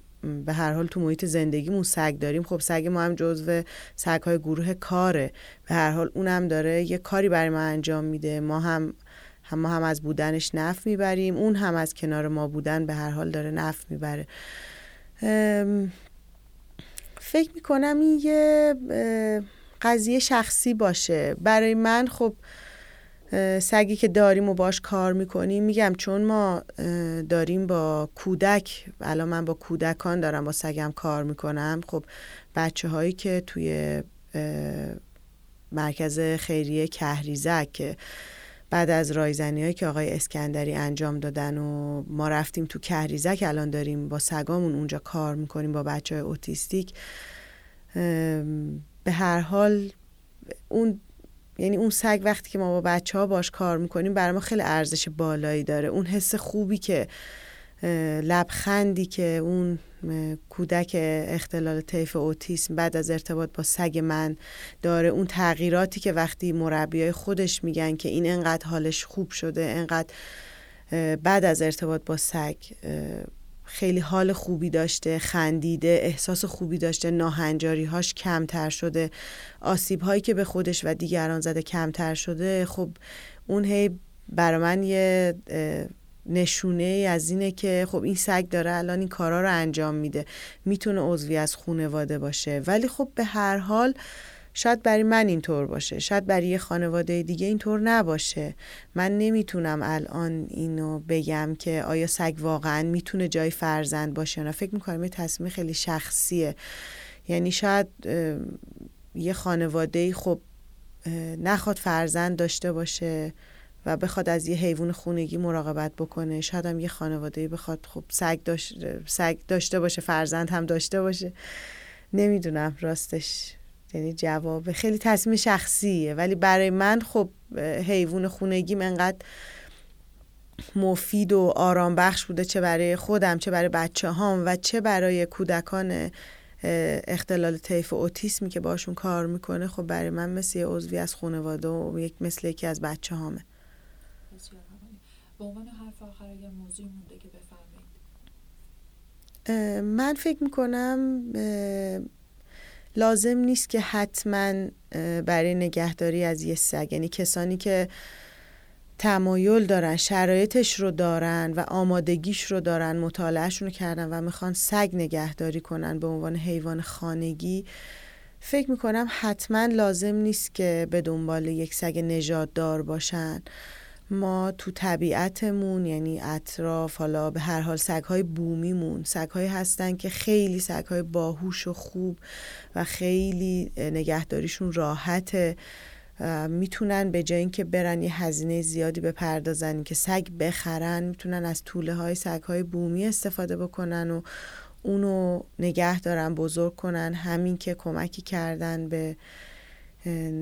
به هر حال تو محیط زندگیمون سگ داریم. خب سگ ما هم جزو سگ های گروه کاره. به هر حال اونم داره یه کاری برای ما انجام میده. ما هم هم ما هم از بودنش نف می‌بریم اون هم از کنار ما بودن به هر حال داره نف می‌بره. فکر می‌کنم این یه قضیه شخصی باشه. برای من خب سگی که داریم و باش کار می‌کنیم میگم چون ما داریم با کودک الان من با کودکان دارم با سگم کار می‌کنم خب بچه هایی که توی مرکز خیریه کهریزک که بعد از رایزنی هایی که آقای اسکندری انجام دادن و ما رفتیم تو کهریزک الان داریم با سگامون اونجا کار می‌کنیم با بچه های اوتیستیک به هر حال اون یعنی اون سگ وقتی که ما با بچه ها باش کار می‌کنیم برای ما خیلی ارزش بالایی داره. اون حس خوبی که لبخندی که اون کودک اختلال طیف اوتیسم بعد از ارتباط با سگ من داره اون تغییراتی که وقتی مربیای خودش میگن که این انقدر حالش خوب شده انقدر بعد از ارتباط با سگ خیلی حال خوبی داشته خندیده احساس خوبی داشته ناهنجاری هاش کمتر شده آسیب هایی که به خودش و دیگران زده کمتر شده خب اون هی برای من یه نشونه از اینه که خب این سگ داره الان این کارا رو انجام میده. می‌تونه عضوی از خونواده باشه. ولی خب به هر حال شاید برای من اینطور باشه. شاید برای یه خانواده دیگه اینطور نباشه. من نمی‌تونم الان اینو بگم که آیا سگ واقعا می‌تونه جای فرزند باشه نه. فکر می‌کنم یه تصمیم خیلی شخصیه. یعنی شاید یه خانواده خب نخواد فرزند داشته باشه. و بخواد از یه حیوان خونگی مراقبت بکنه. شاید هم یه خانواده بخواد خب سگ, سگ داشته باشه فرزند هم داشته باشه. نمی‌دونم راستش یعنی جواب خیلی تصمیم شخصیه ولی برای من خب حیوان خونگیم انقدر مفید و آرام بخش بوده چه برای خودم چه برای بچه هام و چه برای کودکان اختلال طیف اوتیسمی که باشون کار می‌کنه. خب برای من مثل یه عضوی از خانواده و یک مثل یکی از بچه هامه به عنوان حرف آخر اگر موضوع مونده که بفرمایید. من فکر می‌کنم لازم نیست که حتما برای نگهداری از یه سگ. یعنی کسانی که تمایل دارن شرایطش رو دارن و آمادگیش رو دارن مطالعهشون رو کردن و می‌خوان سگ نگهداری کنن به عنوان حیوان خانگی فکر می‌کنم حتما لازم نیست که به دنبال یک سگ نجات دار باشن. ما تو طبیعتمون یعنی اطراف حالا به هر حال سگهای بومیمون. سگهایی هستن که خیلی سگهای باهوش و خوب و خیلی نگهداریشون راحته. می‌تونن به جای اینکه برن یه هزینه زیادی بپردازن که سگ بخرن می‌تونن از طوله های سگ بومی استفاده بکنن و اونو نگه دارن بزرگ کنن. همین که کمکی کردن به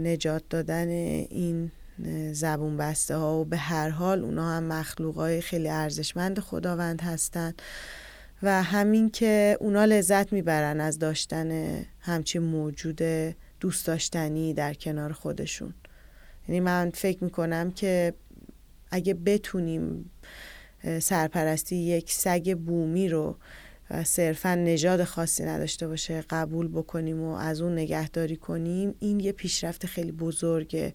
نجات دادن این زبون بسته ها و به هر حال اونا هم مخلوق های خیلی ارزشمند خداوند هستند و همین که اونا لذت می‌برن از داشتن همچی موجود دوست داشتنی در کنار خودشون. یعنی من فکر می‌کنم که اگه بتونیم سرپرستی یک سگ بومی رو صرفا نژاد خاصی نداشته باشه قبول بکنیم و از اون نگهداری کنیم این یه پیشرفت خیلی بزرگه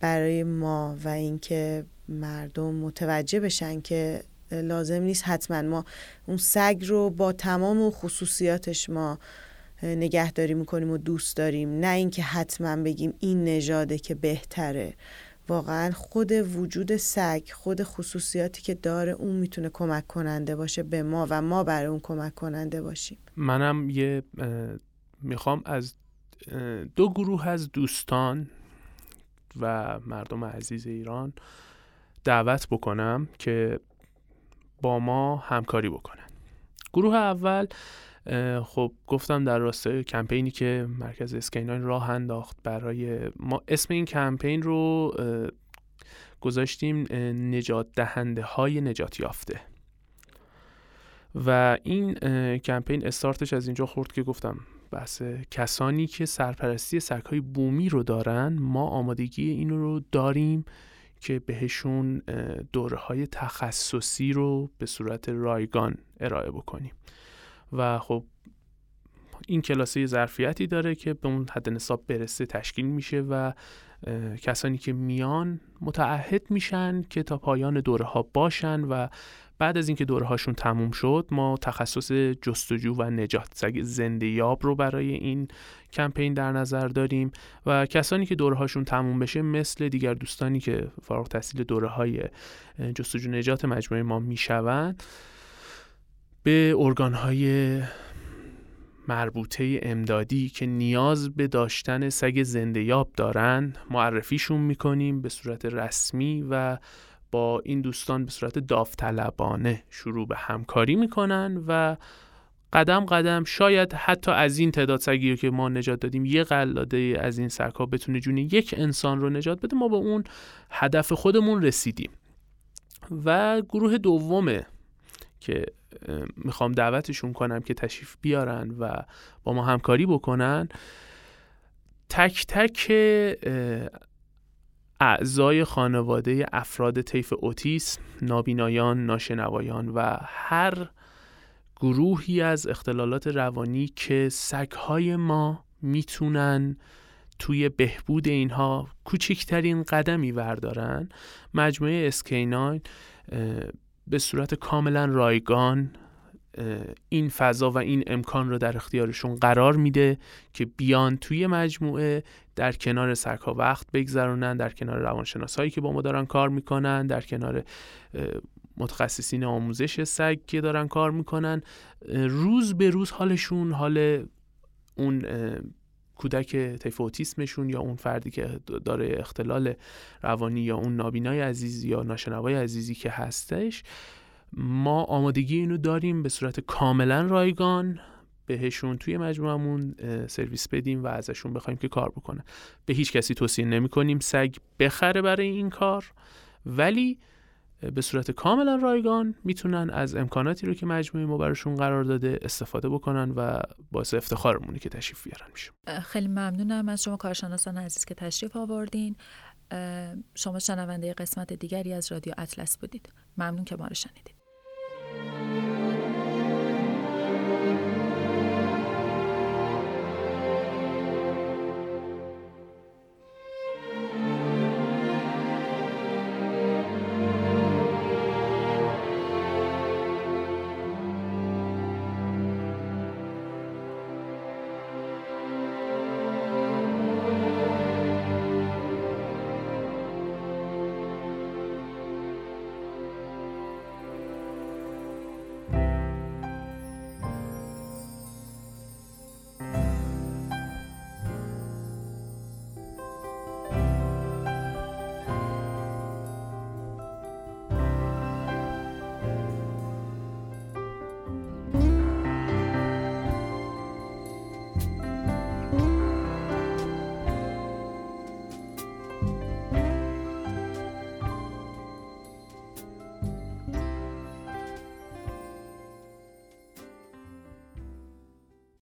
برای ما و اینکه مردم متوجه بشن که لازم نیست حتما ما اون سگ رو با تمام خصوصیاتش ما نگهداری می‌کنیم و دوست داریم. نه اینکه حتما بگیم این نژاده که بهتره. واقعا خود وجود سگ خود خصوصیاتی که داره اون می‌تونه کمک کننده باشه به ما و ما برای اون کمک کننده باشیم. منم یه می‌خوام از دو گروه از دوستان و مردم عزیز ایران دعوت بکنم که با ما همکاری بکنن. گروه اول خب گفتم در راستای کمپینی که مرکز اسکیناین راه انداخت برای ما اسم این کمپین رو گذاشتیم نجات دهنده های نجات یافته. و این کمپین استارتش از اینجا خورد که گفتم بحث. کسانی که سرپرستی سگهای بومی رو دارن ما آمادگی این رو داریم که بهشون دوره های تخصصی رو به صورت رایگان ارائه بکنیم. و خب این کلاسه ظرفیتی داره که به اون حد نصاب برسه تشکیل میشه و کسانی که میان متعهد میشن که تا پایان دوره ها باشن و بعد از اینکه دوره هاشون تموم شد ما تخصص جستجو و نجات سگ زنده یاب رو برای این کمپین در نظر داریم و کسانی که دوره هاشون تموم بشه مثل دیگر دوستانی که فارغ تحصیل دوره های جستجو نجات مجموعه ما می‌شوند به ارگان های مربوطه امدادی که نیاز به داشتن سگ زنده یاب دارن معرفیشون می‌کنیم به صورت رسمی و با این دوستان به صورت داوطلبانه شروع به همکاری می‌کنن و قدم قدم شاید حتی از این تعداد سگی که ما نجات دادیم یه قلاده از این سگها بتونه جون یک انسان رو نجات بده ما به اون هدف خودمون رسیدیم. و گروه دومه که می‌خوام دعوتشون کنم که تشریف بیارن و با ما همکاری بکنن تک تک اعضای خانواده افراد طیف اوتیسم نابینایان ناشنوایان و هر گروهی از اختلالات روانی که سگهای ما می‌تونن توی بهبود اینها کوچکترین قدمی وردارن مجموعه اسکیناین به صورت کاملا رایگان این فضا و این امکان رو در اختیارشون قرار میده که بیان توی مجموعه در کنار سگها وقت بگذرونن در کنار روانشناس هایی که با ما دارن کار می‌کنن در کنار متخصصین آموزش سگ که دارن کار می‌کنن. روز به روز حالشون حال اون کودک طیف اوتیسمشون یا اون فردی که داره اختلال روانی یا اون نابینای عزیز یا ناشنوای عزیزی که هستش ما آمادگی اینو داریم به صورت کاملا رایگان بهشون توی مجموعمون سرویس بدیم و ازشون بخوایم که کار بکنه. به هیچ کسی توصیه نمی کنیم سگ بخره برای این کار ولی به صورت کاملا رایگان می‌تونن از امکاناتی رو که مجموعه ما براشون قرار داده استفاده بکنن و باعث افتخارمونه که تشریف بیارن میشه خیلی ممنونم از شما کارشناسان عزیز که تشریف آوردین. شما شنونده قسمت دیگری از رادیو اطلس بودید. ممنون که ما رو شنیدید.